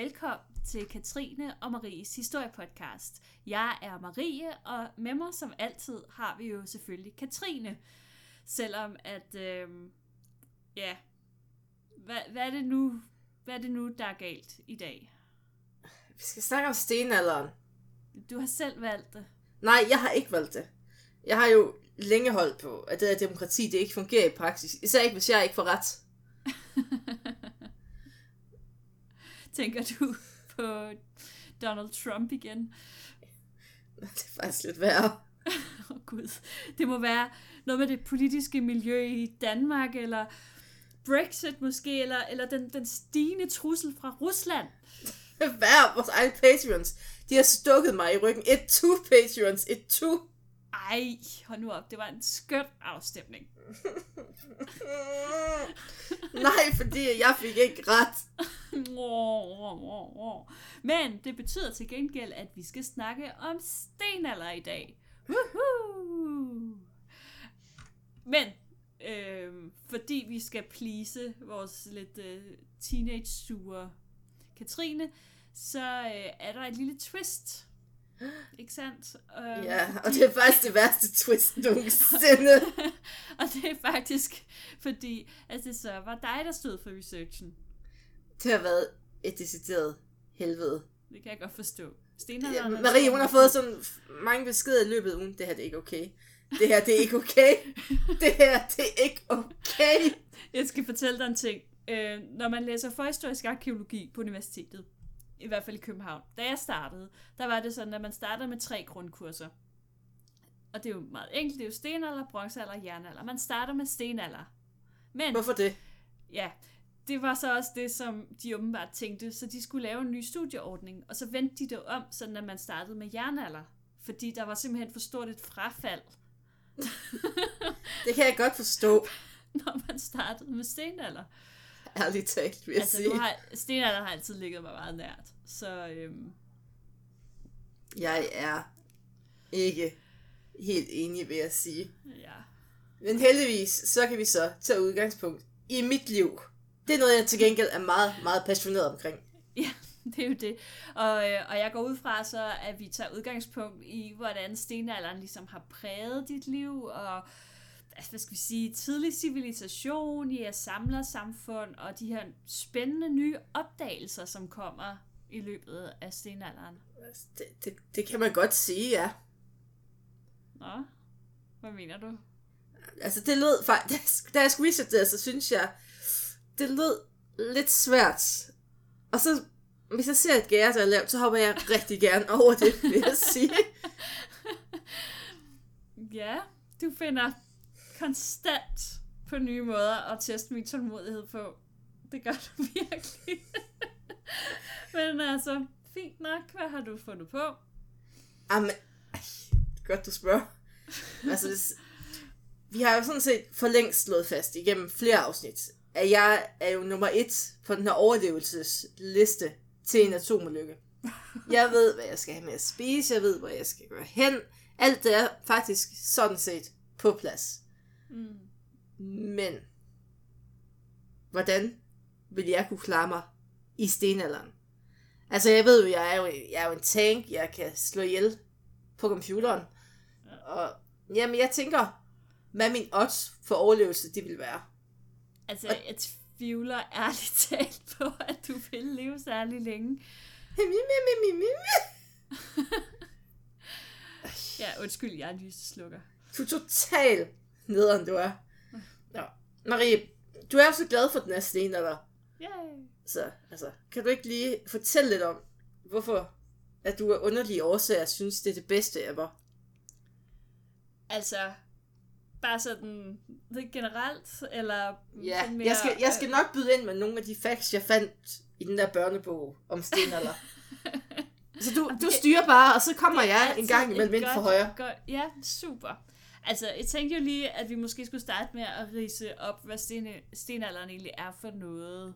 Velkommen til Katrine og Maries historiepodcast. Jeg er Marie, og med mig som altid har vi jo selvfølgelig Katrine. Selvom at, øh, ja, hvad, hvad, er det nu, hvad er det nu, der er galt i dag? Vi skal snakke om stenalderen. Du har selv valgt det. Nej, jeg har ikke valgt det. Jeg har jo længe holdt på, at det her demokrati, det ikke fungerer i praksis. Især ikke, hvis jeg ikke får ret. Tænker du på Donald Trump igen? Det er faktisk lidt værre. Åh oh, gud. Det må være noget med det politiske miljø i Danmark, eller Brexit måske, eller, eller den, den stigende trussel fra Rusland. Hvad vores egne Patreons? De har stukket mig i ryggen. Et to Patreons. Et to. Ej, hold nu op. Det var en skøn afstemning. Nej, fordi jeg fik ikke ret. Men det betyder til gengæld, at vi skal snakke om stenalder i dag. Woohoo! Men øh, fordi vi skal plise vores lidt øh, teenage-sure Katrine, så øh, er der et lille twist. Ikke sandt? Um, ja, fordi... og det er faktisk det værste twist nogensinde. og det er faktisk fordi, at det så var dig, der stod for researchen. Det har været et decideret helvede. Det kan jeg godt forstå. ja, Marie, hun har fået sådan mange beskeder i løbet af ugen. Det her, det er ikke okay. Det her, det er ikke okay. Det her, det er ikke okay. Jeg skal fortælle dig en ting. Øh, når man læser forhistorisk arkeologi på universitetet, i hvert fald i København, da jeg startede, der var det sådan, at man starter med tre grundkurser. Og det er jo meget enkelt. Det er jo stenalder, bronzealder og jernalder. Man starter med stenalder. Men, Hvorfor det? Ja, det var så også det, som de åbenbart tænkte. Så de skulle lave en ny studieordning, og så vendte de det om, sådan at man startede med jernalder. Fordi der var simpelthen for stort et frafald. det kan jeg godt forstå. Når man startede med stenalder. Ærligt talt, vil jeg altså, sige. Har, stenalder har altid ligget mig meget nært. Så øhm... Jeg er ikke helt enig, vil jeg sige. Ja. Men heldigvis, så kan vi så tage udgangspunkt i mit liv. Det er noget, jeg til gengæld er meget, meget passioneret omkring. Ja, det er jo det. Og, øh, og jeg går ud fra så, at vi tager udgangspunkt i, hvordan stenalderen ligesom har præget dit liv, og hvad skal vi sige, tidlig civilisation i samfund, og de her spændende nye opdagelser, som kommer i løbet af stenalderen. Det, det, det kan man godt sige, ja. Nå, hvad mener du? Altså, det lød faktisk, da jeg skulle researche det, så synes jeg, det lød lidt svært. Og så, hvis jeg ser et gære, der er lavt, så hopper jeg rigtig gerne over det, vil jeg sige. ja, du finder konstant på nye måder at teste min tålmodighed på. Det gør du virkelig. Men altså, fint nok. Hvad har du fundet på? Jamen, godt du spørger. altså, det, vi har jo sådan set for længst slået fast igennem flere afsnit, at jeg er jo nummer et på den her overlevelsesliste til en atomulykke. Jeg ved, hvad jeg skal have med at spise, jeg ved, hvor jeg skal gå hen. Alt det er faktisk sådan set på plads. Mm. Men, hvordan vil jeg kunne klare mig i stenalderen? Altså, jeg ved jo, jeg er jo, jeg er jo en tank, jeg kan slå ihjel på computeren. Og jamen, jeg tænker, hvad min odds for overlevelse, det vil være. Altså, og... jeg tvivler ærligt talt på, at du vil leve særlig længe. ja, undskyld, jeg er lyseslukker. Du er total nederen, du er. Ja. Marie, du er så glad for den her sten, eller? Yay. Så, altså, kan du ikke lige fortælle lidt om, hvorfor at du af underlige årsager synes, det er det bedste ever? Altså, bare sådan det generelt, eller ja, mere, jeg, skal, jeg skal nok byde ind med nogle af de facts, jeg fandt i den der børnebog om stenalder. så du, du styrer bare, og så kommer jeg en gang imellem ind for højre. Godt, ja, super. Altså, jeg tænkte jo lige, at vi måske skulle starte med at rise op, hvad sten, stenalderen egentlig er for noget.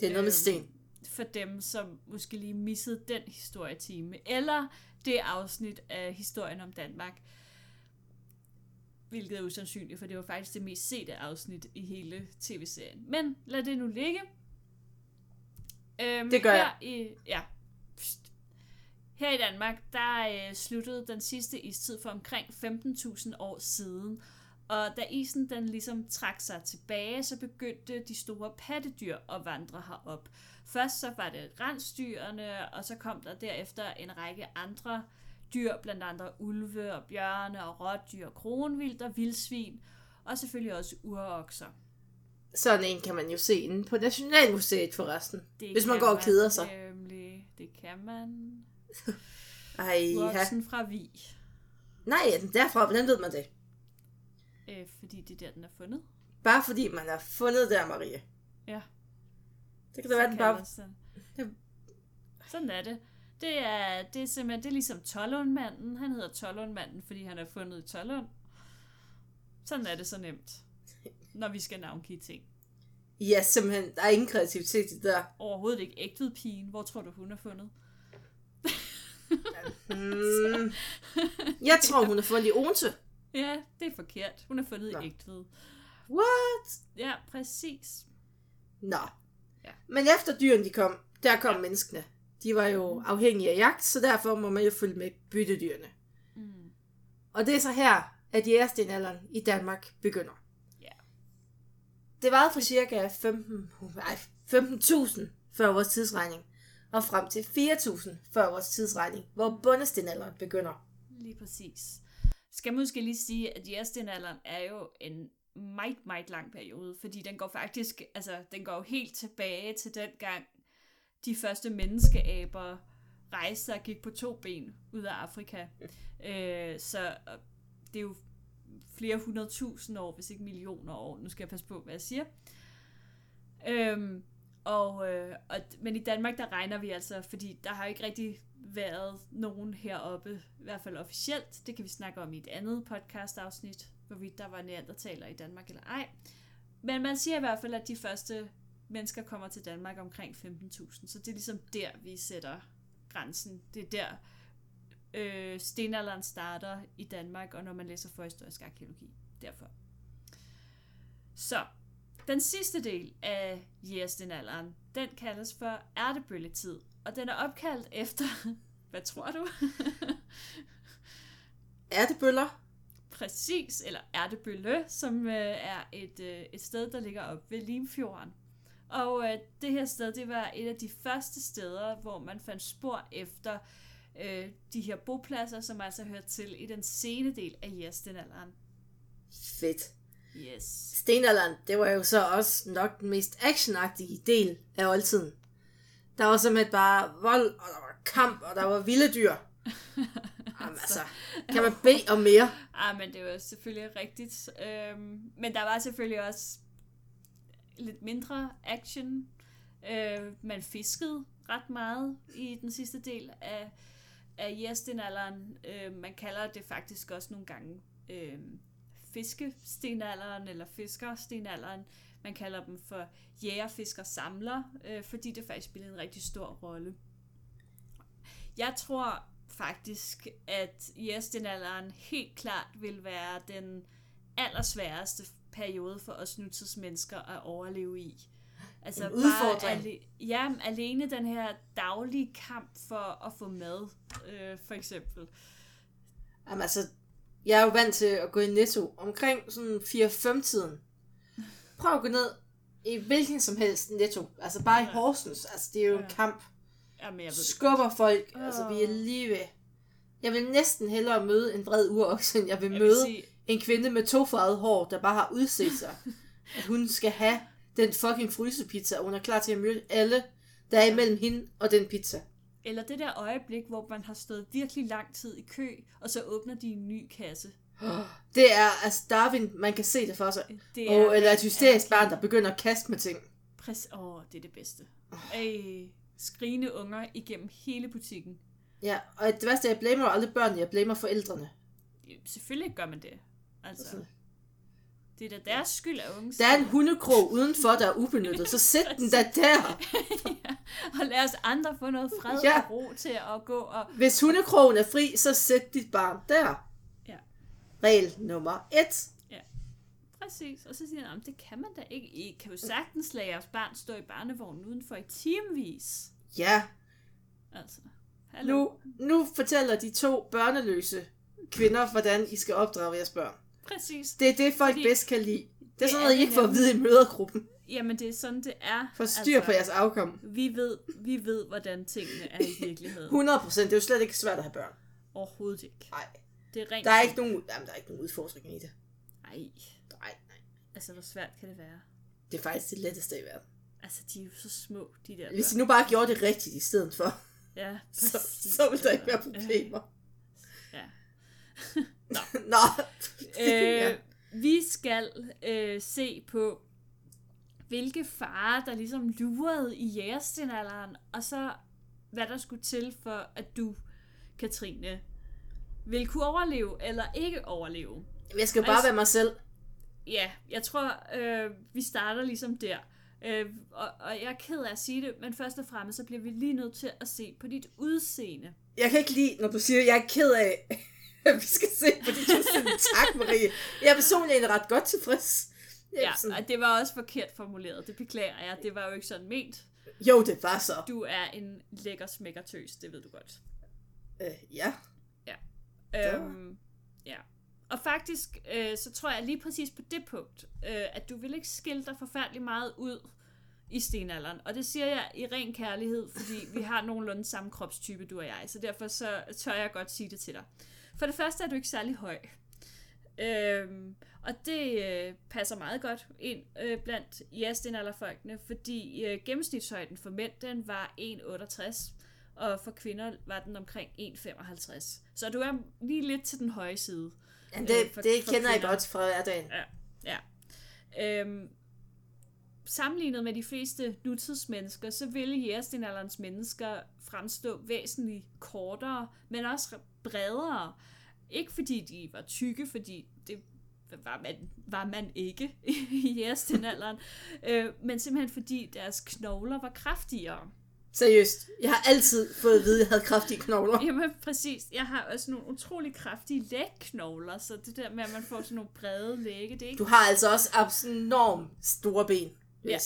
Det er noget med sten. Øhm, for dem, som måske lige missede den historietime, eller det afsnit af historien om Danmark. Hvilket er usandsynligt, for det var faktisk det mest sete afsnit i hele tv-serien. Men lad det nu ligge. Øhm, Det gør her jeg. I, ja. Pst. Her i Danmark, der øh, sluttede den sidste istid for omkring 15.000 år siden. Og da isen den ligesom trak sig tilbage, så begyndte de store pattedyr at vandre herop. Først så var det rensdyrene, og så kom der derefter en række andre dyr, blandt andre ulve og bjørne og rådyr, kronvildt og vildsvin, og selvfølgelig også urokser. Sådan en kan man jo se inde på Nationalmuseet forresten. Det Hvis man går og keder sig. Nemlig, det kan man. Ej, ja. Uroksen fra Vi. Nej, er den derfra? Hvordan ved man det? Øh, fordi det er der, den er fundet. Bare fordi man har fundet der, Marie. Ja. Det kan da være, den bare... kaldes den. Sådan er det. Det er, det er simpelthen, det er ligesom Tollundmanden. Han hedder Tollundmanden, fordi han er fundet i Tollund. Sådan er det så nemt, når vi skal navngive ting. Ja, simpelthen. Der er ingen kreativitet i det der. Overhovedet ikke ægtvedpigen. Hvor tror du, hun er fundet? Mm. Jeg tror, hun er fundet i Odense. Ja, det er forkert. Hun er fundet Nå. i ægtved. What? Ja, præcis. Nå. Ja. Men efter dyrene de kom, der kom ja. menneskene. De var jo afhængige af jagt, så derfor må man jo følge med byttedyrene. Mm. Og det er så her, at jægerstenalderen i Danmark begynder. Ja. Det varede fra cirka 15 nej, 15.000 før vores tidsregning, og frem til 4.000 før vores tidsregning, hvor bundestenalderen begynder. Lige præcis. Skal man måske lige sige, at jæstenalderen er jo en meget, meget lang periode, fordi den går faktisk, altså den går jo helt tilbage til den gang, de første menneskeaber rejste og gik på to ben ud af Afrika. Øh, så det er jo flere hundredtusind år, hvis ikke millioner år. Nu skal jeg passe på, hvad jeg siger. Øhm, og, øh, og, men i Danmark, der regner vi altså, fordi der har ikke rigtig været nogen heroppe, i hvert fald officielt. Det kan vi snakke om i et andet podcast-afsnit, hvorvidt der var neandertaler i Danmark eller ej. Men man siger i hvert fald, at de første mennesker kommer til Danmark omkring 15.000, så det er ligesom der, vi sætter grænsen. Det er der, øh, stenalderen starter i Danmark, og når man læser forhistorisk arkeologi. Derfor. Så, den sidste del af jægerstenalderen, den kaldes for ærtebølletid, og den er opkaldt efter, hvad tror du? Er det bøller? Præcis, eller Ærtebølle, som øh, er et, øh, et sted, der ligger op ved Limfjorden. Og øh, det her sted, det var et af de første steder, hvor man fandt spor efter øh, de her bopladser, som altså hørte til i den sene del af jægerstenalderen. Fedt. Yes. Stenalderen, det var jo så også nok den mest actionagtige del af oldtiden. Der var simpelthen bare vold, og der var kamp, og der var vilde dyr. Jamen altså, kan man bede om mere? Ah, men det var selvfølgelig rigtigt. Øhm, men der var selvfølgelig også lidt mindre action. Øh, man fiskede ret meget i den sidste del af, af jægerstenalderen. Øh, man kalder det faktisk også nogle gange øh, fiskestenalderen eller fiskerstenalderen. Man kalder dem for jæger, fisker, samler, øh, fordi det faktisk spiller en rigtig stor rolle. Jeg tror faktisk, at jægerstenalderen helt klart vil være den allersværeste periode for os nutidsmennesker at overleve i. Altså En udfordring. ale, ja, alene den her daglige kamp for at få mad, øh, for eksempel. Jamen altså, jeg er jo vant til at gå i Netto omkring sådan 4-5 tiden. Prøv at gå ned i hvilken som helst Netto. Altså bare i. Horsens. Altså det er jo en kamp. Jamen, jeg ved. Skubber folk. Altså vi er Åh. lige ved. Jeg vil næsten hellere møde en vred urokse, end jeg vil Jeg møde sige, en kvinde med tofarvet hår, der bare har udset sig, at hun skal have den fucking frysepizza, og hun er klar til at møde alle, der er imellem hende og den pizza. Eller det der øjeblik, hvor man har stået virkelig lang tid i kø, og så åbner de en ny kasse. Det er altså Darwin, man kan se det for sig. Det Og, eller et hysterisk barn, der begynder at kaste med ting. Præcis. Åh, det er det bedste. Ej, skrigende unger igennem hele butikken. Ja, og det værste er, at jeg blamer aldrig børnene, jeg blamer forældrene. Selvfølgelig gør man det. Altså. Det er da deres skyld, at unge Der er en hundekrog udenfor, der er ubenyttet, så sæt den da der. ja, og lad os andre få noget fred Ja. og ro til at gå og... Hvis hundekrogen er fri, så sæt dit barn der. Ja. Regel nummer et. præcis. Og så siger han, det kan man da ikke. I kan jo sagtens lade jeres barn stå i barnevognen udenfor i timevis. Ja, Altså, hallo. nu, nu fortæller de to børneløse kvinder, hvordan I skal opdrage jeres børn. Præcis. Det er det, folk Fordi- bedst kan lide. Det er sådan noget, I ikke får at vide i mødergruppen. Jamen, det er sådan, det er. For styr på jeres afkom. Vi ved, vi ved, hvordan tingene er i virkeligheden. 100 procent. Det er jo slet ikke svært at have børn. Overhovedet ikke. Nej. Det er rent... Der er ikke nogen, jamen, der er ikke nogen udfordring i det. Nej, Nej, nej. altså hvor svært kan det være? Det er faktisk det letteste i verden. Altså, de er jo så små, de der Hvis I børn. nu bare gjorde det rigtigt i stedet for, Ja, så, præcis. så ville der ikke være problemer. Ja. Nå. ja. Øh, vi skal øh, se på, hvilke farer, der ligesom lurede i jægerstenalderen, og så hvad der skulle til for, at du, Katrine, vil kunne overleve eller ikke overleve. Jeg skal bare Altså- være mig selv. Ja, jeg tror, øh, vi starter ligesom der. Øh, og, og jeg er ked af at sige det, men først og fremmest, så bliver vi lige nødt til at se på dit udseende. Jeg kan ikke lide, når du siger, at jeg er ked af, vi skal se på de to sider. Tak, Marie. Jeg er personligt ret godt tilfreds. Ja, og det var også forkert formuleret. Det beklager jeg. Det var jo ikke sådan ment. jo, det var så. Du er en lækker smækkertøs, det ved du godt. Øh, ja. Øhm, ja. Og faktisk, øh, så tror jeg lige præcis på det punkt, øh, at du vil ikke skille dig forfærdeligt meget ud i stenalderen. Og det siger jeg i ren kærlighed, fordi vi har nogenlunde samme kropstype, du og jeg. Så derfor så tør jeg godt sige det til dig. For det første er du ikke særlig høj. Øhm, og det øh, passer meget godt ind øh, blandt jægerstenalderfolkene, fordi øh, gennemsnitshøjden for mænd, den var 1,68, og for kvinder var den omkring 1,55. Så du er lige lidt til den høje side. Jamen, det, Øh, for- det for kender jeg kvinder. godt fra hverdagen. Ja. Øhm, sammenlignet med de fleste nutidsmennesker, så ville jægerstenalderens mennesker fremstå væsentligt kortere, men også bredere. Ikke fordi de var tykke, fordi det var man, var man ikke i jægerstenalderen, øh, men simpelthen fordi deres knogler var kraftigere. Seriøst. Jeg har altid fået at vide, at jeg havde kraftige knogler. Jamen præcis, jeg har også nogle utrolig kraftige lægknogler, så det der med, at man får sådan nogle brede læge, det er ikke Du har altså også abnormt store ben. Ja.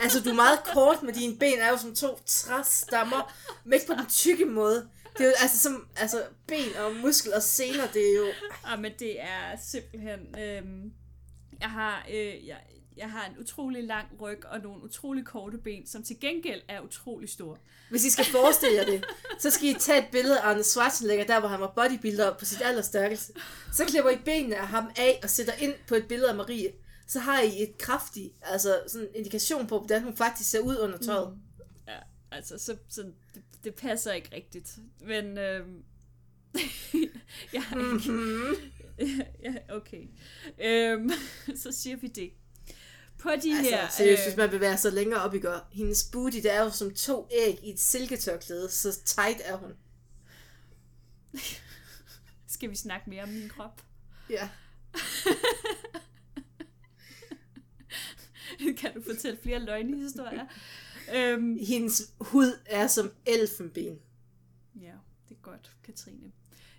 Altså, du er meget kort, men dine ben er jo som to træstammer, men ikke på den tykke måde. Det er jo altså som altså, ben og muskler og sener, det er jo... Ja, men det er simpelthen... Øhm, jeg, har, øh, jeg, jeg har en utrolig lang ryg og nogle utrolig korte ben, som til gengæld er utrolig store. Hvis I skal forestille jer det, så skal I tage et billede af Arne Schwarzenegger, der hvor han var bodybuilder på sit allerstærkeste. Så klipper I benene af ham af og sætter ind på et billede af Marie. Så har I et kraftigt, altså sådan en indikation på, hvordan hun faktisk ser ud under tøjet. Ja, altså, så, så det, det passer ikke rigtigt. Men øhm, jeg har ikke... Mm-hmm. ja, okay. Øhm, så siger vi det. På de her... Altså, seriøst, øh, hvis man bevæger sig længere op i går. Hendes booty, der er jo som to æg i et silketørklæde, så tight er hun. Skal vi snakke mere om min krop? Ja. kan du fortælle flere løgnehistorier? Øhm, Hendes hud er som elfenben. ja, det er godt, Katrine.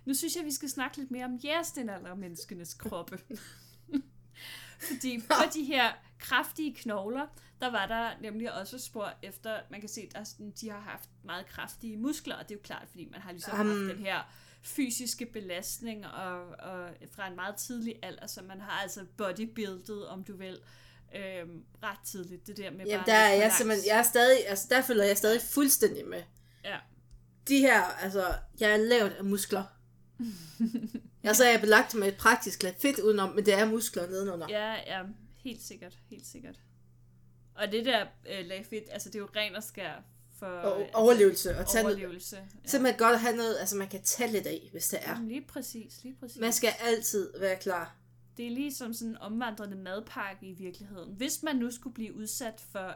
Nu synes jeg, vi skal snakke lidt mere om jægerstenalder-menneskenes kroppe. Fordi på de her kraftige knogler, der var der nemlig også spor efter, man kan se, at de har haft meget kraftige muskler, og det er jo klart, fordi man har ligesom Um. haft den her fysiske belastning og, og fra en meget tidlig alder, så man har altså bodybuildet, om du vil, øhm, ret tidligt. Det der med Jamen, bare der er jeg simpelthen, jeg er stadig, altså der følger jeg stadig fuldstændig med. Ja. De her, altså, jeg er lavet af muskler. Jeg så er jeg belagt med et praktisk lag fedt udenom, men det er muskler nedenunder. Ja, ja, helt sikkert, helt sikkert. Og det der øh, lag fedt, altså det er jo ren og skær for Og øh, overlevelse, og tage noget, overlevelse. Ja. simpelthen godt at have noget, altså man kan tage lidt af, hvis det er. Jamen, Lige præcis, lige præcis. Man skal altid være klar. Det er ligesom sådan en omvandrende madpakke i virkeligheden. Hvis man nu skulle blive udsat for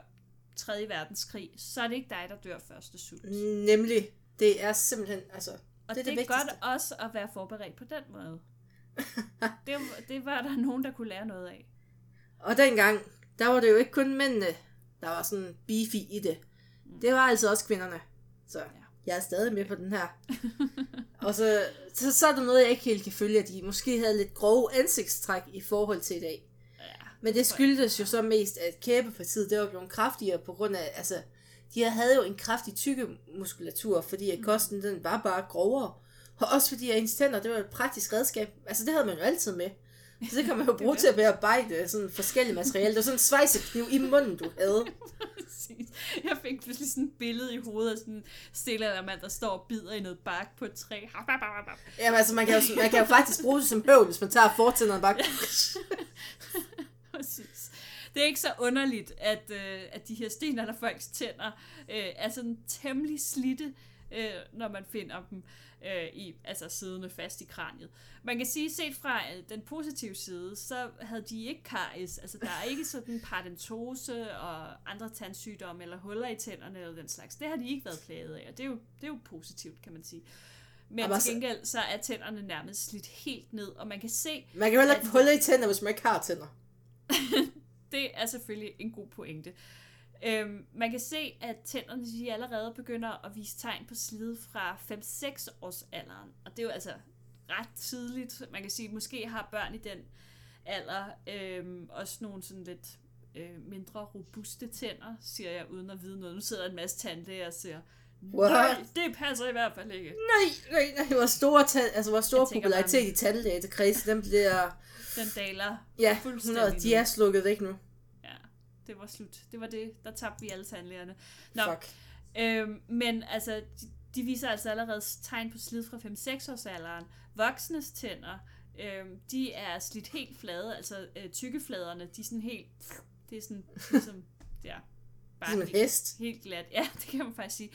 3. verdenskrig, så er det ikke dig, der dør første sult. Mm. Nemlig, det er simpelthen, altså, Og det er det, det er godt vigtigste. også at være forberedt på den måde. det, var- det var der nogen, der kunne lære noget af. Og dengang, der var det jo ikke kun mændene, der var sådan beefy i det. Det var altså også kvinderne. Så jeg er stadig med på den her. og så, så, så er der noget, jeg ikke helt kan følge, at de måske havde lidt grove ansigtstræk i forhold til i dag. Men det skyldtes jo så mest, at kæbepartiet, det var blevet kraftigere på grund af, altså, de havde jo en kraftig tykke muskulatur, fordi at kosten, den var bare grovere. Og også fordi at ens tænder, det var et praktisk redskab. Altså, det havde man jo altid med. Så det kan man jo bruge til at bearbejde sådan forskellige materialer. Det var sådan en svejsekniv i munden, du havde. Præcis. Jeg fik pludselig sådan et billede i hovedet af sådan en mand, der står og bider i noget bark på et træ. Jamen altså, man kan, jo, man kan jo faktisk bruge det som høvl, hvis man tager fortænderne bare... Præcis. Det er ikke så underligt, at, øh, at de her stenalderfolks tænder øh, er sådan temmelig slidte, øh, når man finder dem øh, i, altså siddende fast i kraniet. Man kan sige, set fra øh, den positive side, så havde de ikke karies. Altså, der er ikke sådan paradentose og andre tandsygdomme eller huller i tænderne eller den slags. Det har de ikke været plaget af, og det er jo, det er jo positivt, kan man sige. Men Jamen, til så- gengæld, så er tænderne nærmest slidt helt ned, og man kan se, Man kan jo heller ikke få huller i tænder, hvis man ikke har tænder. det er selvfølgelig en god pointe. Øhm, man kan se, at tænderne de allerede begynder at vise tegn på slid fra 5-6 års alderen. Og det er jo altså ret tidligt. Man kan sige, at måske har børn i den alder øhm, også nogle sådan lidt øh, mindre robuste tænder, siger jeg uden at vide noget. Nu sidder en masse tandlæger og siger, What? nej, det passer i hvert fald ikke. Nej, nej, nej. Hvor store, ta- altså, hvor store popularitet i tandlægekreds, den bliver... Den daler Ja, Fuldstændig 100, de er slukket væk nu. Det var slut. Det var det. Der tabte vi alle tandlægerne. Nå, Fuck. Øhm, men altså, de, de viser altså allerede tegn på slid fra 5-6 års alderen. Voksnes tænder, øhm, de er slidt helt flade, altså øh, tykkefladerne, de er sådan helt, det er sådan, ligesom, ja, bare Som en helt, hest. helt glat. Ja, det kan man faktisk sige.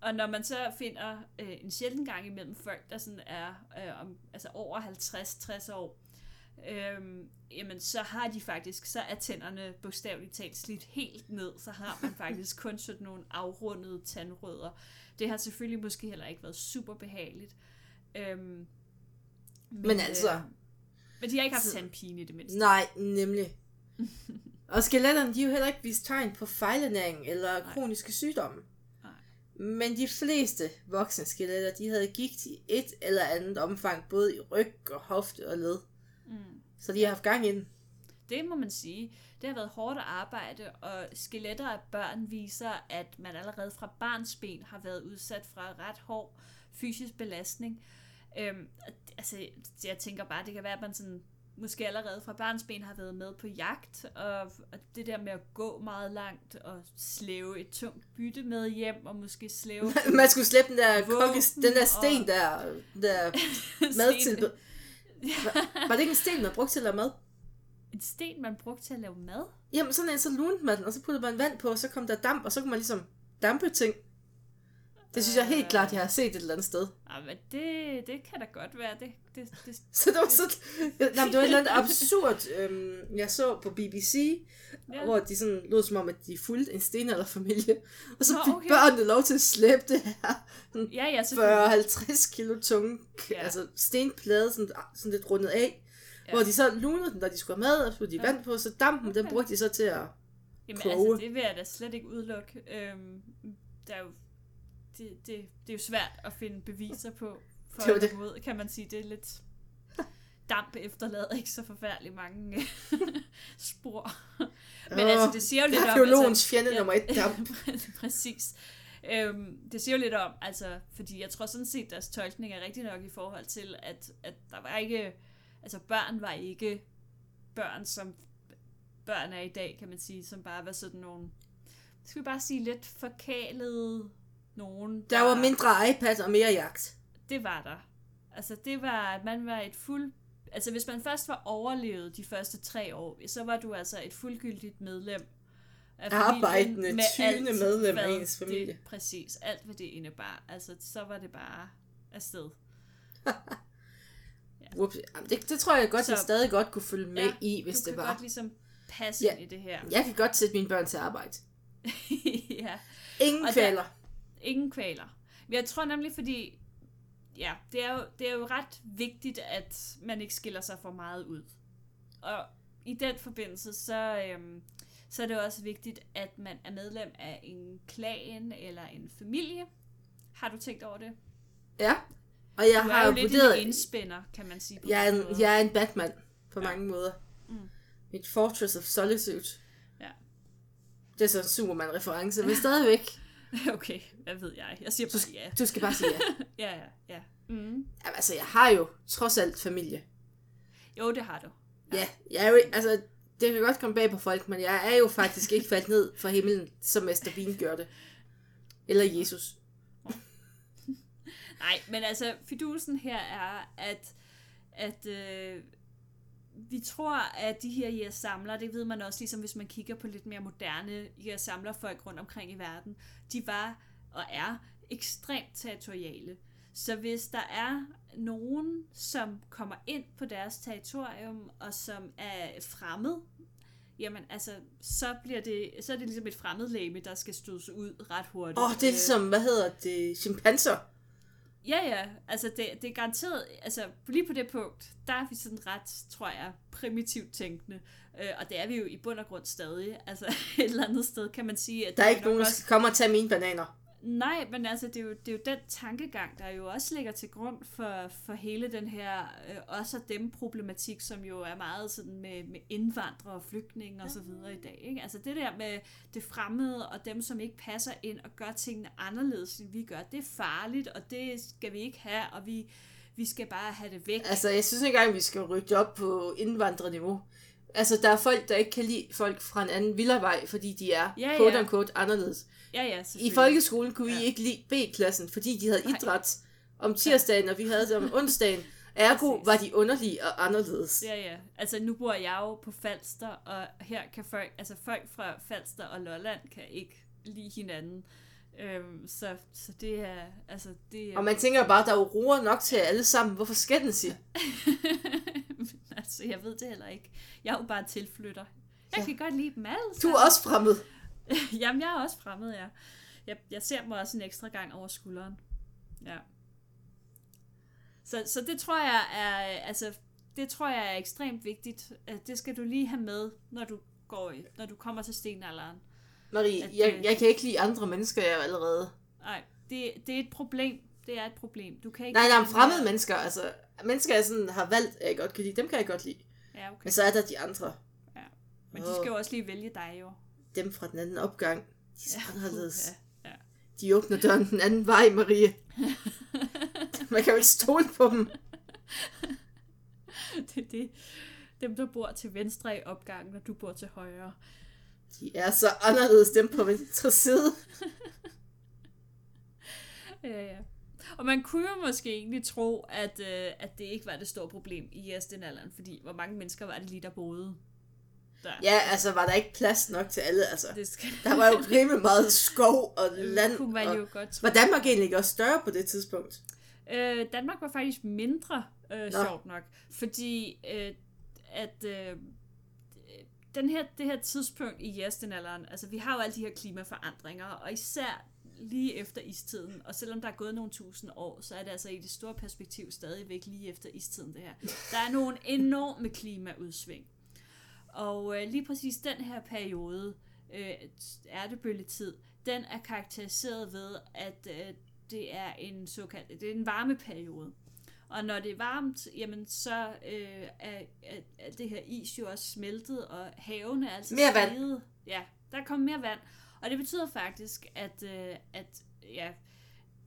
Og når man så finder øh, en sjælden gang imellem folk, der sådan er øh, om, altså over 50-60 år, øhm, jamen så har de faktisk, så er tænderne bogstaveligt talt slidt helt ned, så har man faktisk kun sådan nogle afrundede tandrødder. Det har selvfølgelig måske heller ikke været super behageligt. Øhm, men, Men altså- Øh, men de har ikke haft tandpine i det mindste. Nej, nemlig. Og skeletterne, de har jo heller ikke vist tegn på fejlernæring eller Nej. kroniske sygdomme. Men de fleste voksne skeletter, de havde gigt i et eller andet omfang, både i ryg og hofte og led. Mm. Så de har haft gang i den. Det må man sige. Det har været hårdt arbejde, og skeletter af børn viser, at man allerede fra barnsben har været udsat for ret hård fysisk belastning. Øhm, altså, jeg tænker bare, det kan være, at man sådan, måske allerede fra barnsben har været med på jagt, og, og det der med at gå meget langt, og slæve et tungt bytte med hjem, og måske slæve Man skulle slæbe den der, Våben den der sten og- der, der til. Var, var det ikke en sten, man brugte til at lave mad? en sten, man brugte til at lave mad. Jamen sådan en, så lunede man den, og så puttede man vand på, og så kom der damp, og så kunne man ligesom dampe ting. Det synes jeg helt klart, jeg har set et eller andet sted. Ja, men det, det kan da godt være. Det, det, det, Så det var så... Nej, det var et eller andet absurd, øhm, jeg så på BBC, Ja. hvor de sådan lød som om, at de fulgte en stenalderfamilie. Og så Nå, fik okay. børnene lov til at slæbe det her ja, ja, selvfølgelig. 40-50 kilo tunge, Ja. altså stenplade, sådan, sådan lidt rundet af. Ja. Hvor de så lunede den, når de skulle have mad, og så de Ja. vand på, så dampen, den Okay. brugte de så til at... Jamen koge. altså, det vil jeg da slet ikke udelukke. Øhm, der er jo, det, det, det er jo svært at finde beviser på, for Det det. imod, kan man sige. Det er lidt... Damp efterlader ikke så forfærdeligt mange spor. Men altså, det siger jo lidt om... Arkeologens fjende nummer et, ja, damp. præcis. Øhm, det siger jo lidt om, altså, fordi jeg tror sådan set, deres tolkning er rigtig nok i forhold til, at, at der var ikke, altså børn var ikke børn, som børn er i dag, kan man sige, som bare var sådan nogle, skal vi bare sige, lidt forkælede nogen. Der var mindre iPad og mere jagt. Det var der. Altså det var, at man var et fuld... Altså hvis man først var overlevet de første tre år, så var du altså et fuldgyldigt medlem af Arbejdende, med tyende medlem af ens familie. Det, præcis, alt hvad det indebar. Altså så var det bare afsted. Ups. Jamen, Det, det tror jeg godt, Så- jeg stadig godt kunne følge med Ja, i, hvis du det kan var. godt ligesom passe Ja. ind i det her. Jeg kan godt sætte mine børn til arbejde. ja. Ingen Og der- kvaler. Ingen kvaler. Jeg tror nemlig, fordi ja, det er, jo, det er jo ret vigtigt, at man ikke skiller sig for meget ud. Og i den forbindelse, så, øhm, så er det også vigtigt, at man er medlem af en klan eller en familie. Har du tænkt over det? Ja. Og jeg Du har er jo lidt vurderet... en indspænder, kan man sige. På Jeg er, en, måde. jeg er en Batman på Ja. mange måder. Mm. Mit Fortress of Solitude. Ja. Det er så en Superman-reference, men stadigvæk. Okay, hvad ved jeg? Jeg siger Du, bare ja. du skal bare sige ja. Ja, ja, ja. Mm. Jamen, altså, jeg har jo trods alt familie. Jo, det har du. Ja, jeg er jo, altså, det kan godt komme bag på folk, men jeg er jo faktisk ikke faldet ned fra himlen, som Mester Bean gjorde det. Eller Jesus. Nej, men altså, fidusen her er, at, at øh, vi tror, at de her IS samler, det ved man også, ligesom hvis man kigger på lidt mere moderne IS samler folk rundt omkring i verden, de var og er ekstremt territoriale. Så hvis der er nogen, som kommer ind på deres territorium, og som er fremmed, jamen altså, så, bliver det, så er det ligesom et fremmedlæme, der skal stødes ud ret hurtigt. Åh, oh, det er ligesom, hvad hedder det, chimpanser. Ja, ja. Altså, det, det er garanteret... Altså, lige på det punkt, der er vi sådan ret, tror jeg, primitivt tænkende. Øh, og det er vi jo i bund og grund stadig. Altså, et eller andet sted kan man sige, at Der er det ikke nogen, der også... skal komme og tage mine bananer. Nej, men altså, det er, jo, det er jo den tankegang, der jo også ligger til grund for, for hele den her øh, også dem problematik, som jo er meget sådan med, med indvandrere og flygtninge og så videre i dag. Ikke? Altså det der med det fremmede og dem, som ikke passer ind og gør tingene anderledes, end vi gør, det er farligt, og det skal vi ikke have, og vi, vi skal bare have det væk. Altså, jeg synes ikke engang, vi skal rykke op på indvandrerniveau. Altså, der er folk, der ikke kan lide folk fra en anden villavej, fordi de er, Ja, ja. quote unquote, anderledes. Ja, ja, I folkeskolen kunne vi Ja. ikke lide B-klassen, fordi de havde Nej. idræt om tirsdagen, og vi havde det om onsdagen. Ergo var de underlige og anderledes. Ja, ja. Altså, nu bor jeg jo på Falster, og her kan folk, altså folk fra Falster og Lolland kan ikke lide hinanden. Øhm, så, så det er, altså, det er... Og man tænker bare, der er jo roer nok til alle sammen. Hvorfor skændes I? altså, jeg ved det heller ikke. Jeg er jo bare tilflytter. Jeg Ja. kan godt lide dem alle Du sammen. er også fremmed. Jamen, jeg er også fremmed, ja. Jeg, jeg ser mig også en ekstra gang over skulderen. Ja. Så, så det tror jeg er, altså, det tror jeg er ekstremt vigtigt. Det skal du lige have med, når du går i, når du kommer til stenalderen. Marie, At, jeg, øh, jeg kan ikke lide andre mennesker, jeg er allerede. Nej, det, det er et problem. Det er et problem. Du kan ikke... Nej, nej, men fremmede mennesker, altså mennesker, jeg sådan har valgt, at jeg godt kan lide, dem kan jeg godt lide. Ja, okay. Men så er der de andre, Men de skal jo også lige vælge dig, jo. Dem fra den anden opgang. De er så anderledes. Ja, ja. De åbner døren den anden vej, Marie. Man kan jo ikke stole på dem. det er det. Dem, der bor til venstre i opgangen, og du bor til højre. De er så anderledes, dem på venstre side. Ja, ja. Og man kunne jo måske egentlig tro, at, øh, at det ikke var det store problem i Jestenalderen, fordi hvor mange mennesker var det lige, der boede der? Ja, altså var der ikke plads nok til alle, altså. Det skal, Der var jo rimelig meget skov og land. det kunne man og... jo godt tro. Var Danmark egentlig ikke også større på det tidspunkt? Øh, Danmark var faktisk mindre, øh, Nå. sjovt nok, fordi øh, at øh, den her, det her tidspunkt i Jestenalderen, altså vi har jo alle de her klimaforandringer, og især lige efter istiden, og selvom der er gået nogle tusind år, så er det altså i det store perspektiv stadigvæk lige efter istiden det her. Der er nogle enorme klimaudsving. Og øh, lige præcis den her periode, øh, ærtebølgetid, den er karakteriseret ved, at øh, det er en såkaldt, det er en varmeperiode. Og når det er varmt, jamen så øh, er, er, er det her is jo også smeltet, og havene er altså Mere vand. Ja, der er kommet mere vand. Og det betyder faktisk, at, øh, at ja,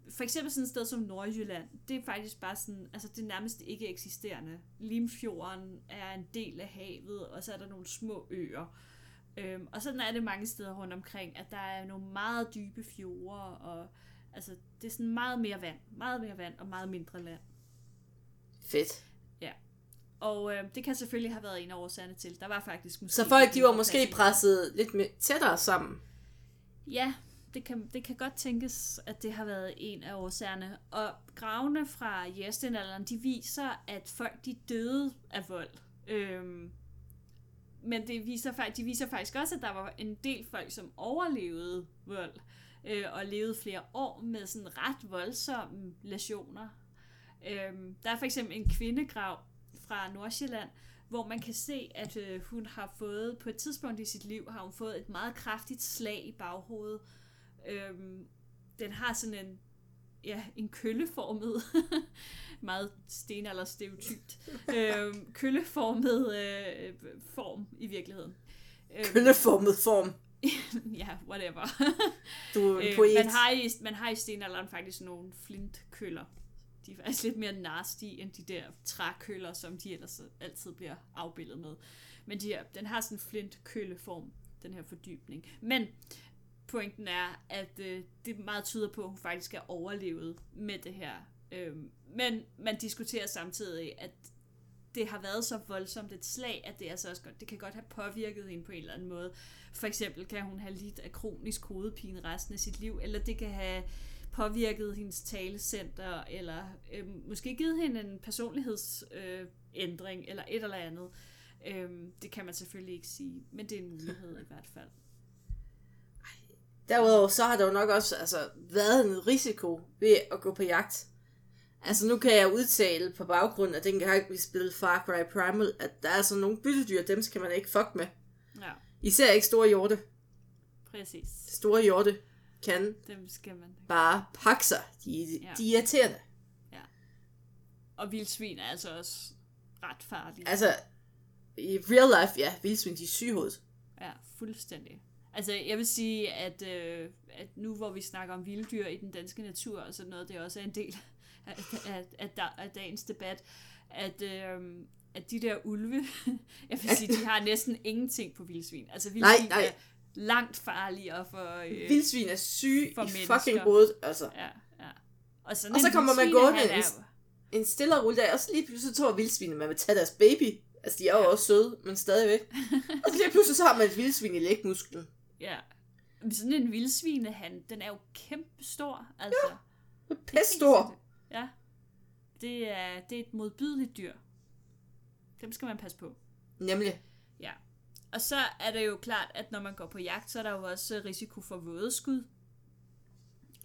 for eksempel sådan et sted som Nordjylland, det er faktisk bare sådan, altså det er nærmest ikke eksisterende. Limfjorden er en del af havet, og så er der nogle små øer. Øhm, og sådan er det mange steder rundt omkring, at der er nogle meget dybe fjorde, og altså det er sådan meget mere vand, meget mere vand og meget mindre land. Fedt. Og øh, det kan selvfølgelig have været en af årsagerne til. Der var faktisk måske... Så folk, de var måske presset lidt mere tættere sammen. Ja, det kan, det kan godt tænkes, at det har været en af årsagerne. Og gravene fra jæstenalderen, de viser, at folk de døde af vold. Øhm, men det viser, de viser faktisk også, at der var en del folk, som overlevede vold. Øh, og levede flere år med sådan ret voldsomme lesioner. Øhm, der er for eksempel en kvindegrav fra Nordsjælland, hvor man kan se, at øh, hun har fået, på et tidspunkt i sit liv, har hun fået et meget kraftigt slag i baghovedet. Øhm, den har sådan en, ja, en kølleformet, meget stenalder stereotypt, øh, kølleformet øh, form i virkeligheden. Øh, Kølleformet form. ja, whatever. Du er en Øh, poet. man, har i, man har i stenalderen faktisk nogle flintkøller. De er faktisk lidt mere nasty end de der trækøller, som de ellers altid bliver afbildet med. Men de her, den har sådan en flintkølleform, den her fordybning. Men pointen er, at øh, det meget tyder på, at hun faktisk er overlevet med det her. Øh, men man diskuterer samtidig, at det har været så voldsomt et slag, at det, altså også godt, det kan godt have påvirket hende på en eller anden måde. For eksempel kan hun have lidt af kronisk hovedpine resten af sit liv, eller det kan have påvirket hendes talecenter, eller øh, måske givet hende en personlighedsændring, øh, eller et eller andet. Øh, det kan man selvfølgelig ikke sige, men det er en mulighed i hvert fald. Derudover så har der jo nok også altså, været en risiko ved at gå på jagt. Altså nu kan jeg udtale på baggrund af dengang vi spillede Far Cry Primal, at der er sådan nogle byttedyr, dem skal man ikke fuck med. Ja, Især ikke store hjorte. præcis. Store hjorte kan Dem skal man. bare pakke sig. De, Ja. de er irriterende. Og vildsvin er altså også ret farlige. Altså, i real life, ja, vildsvin, de er syge i hovedet. Ja, fuldstændig. Altså, jeg vil sige, at, øh, at nu hvor vi snakker om vilddyr i den danske natur og sådan noget, det er også en del af, af, af, af, dagens debat, at, øh, at de der ulve, jeg vil sige, de har næsten ingenting på vildsvin. Altså, vildsvin nej. er langt farligere for... Øh, Vildsvin er syge for i mennesker. fucking hovedet, altså. Ja, ja. Og, sådan Og så kommer man gående en- En stille og rolig dag, og så lige pludselig tror vildsvinene, man vil tage deres baby. Altså, de er jo også søde, men stadigvæk. og så lige pludselig så har man et vildsvin i lægmusklen. Ja. Men sådan en vildsvine, han, den er jo kæmpe stor, altså. Ja. Pest stor. Ja. Det er, det er et modbydeligt dyr. Dem skal man passe på. Nemlig. Ja. Og så er det jo klart, at når man går på jagt, så er der jo også risiko for vådeskud.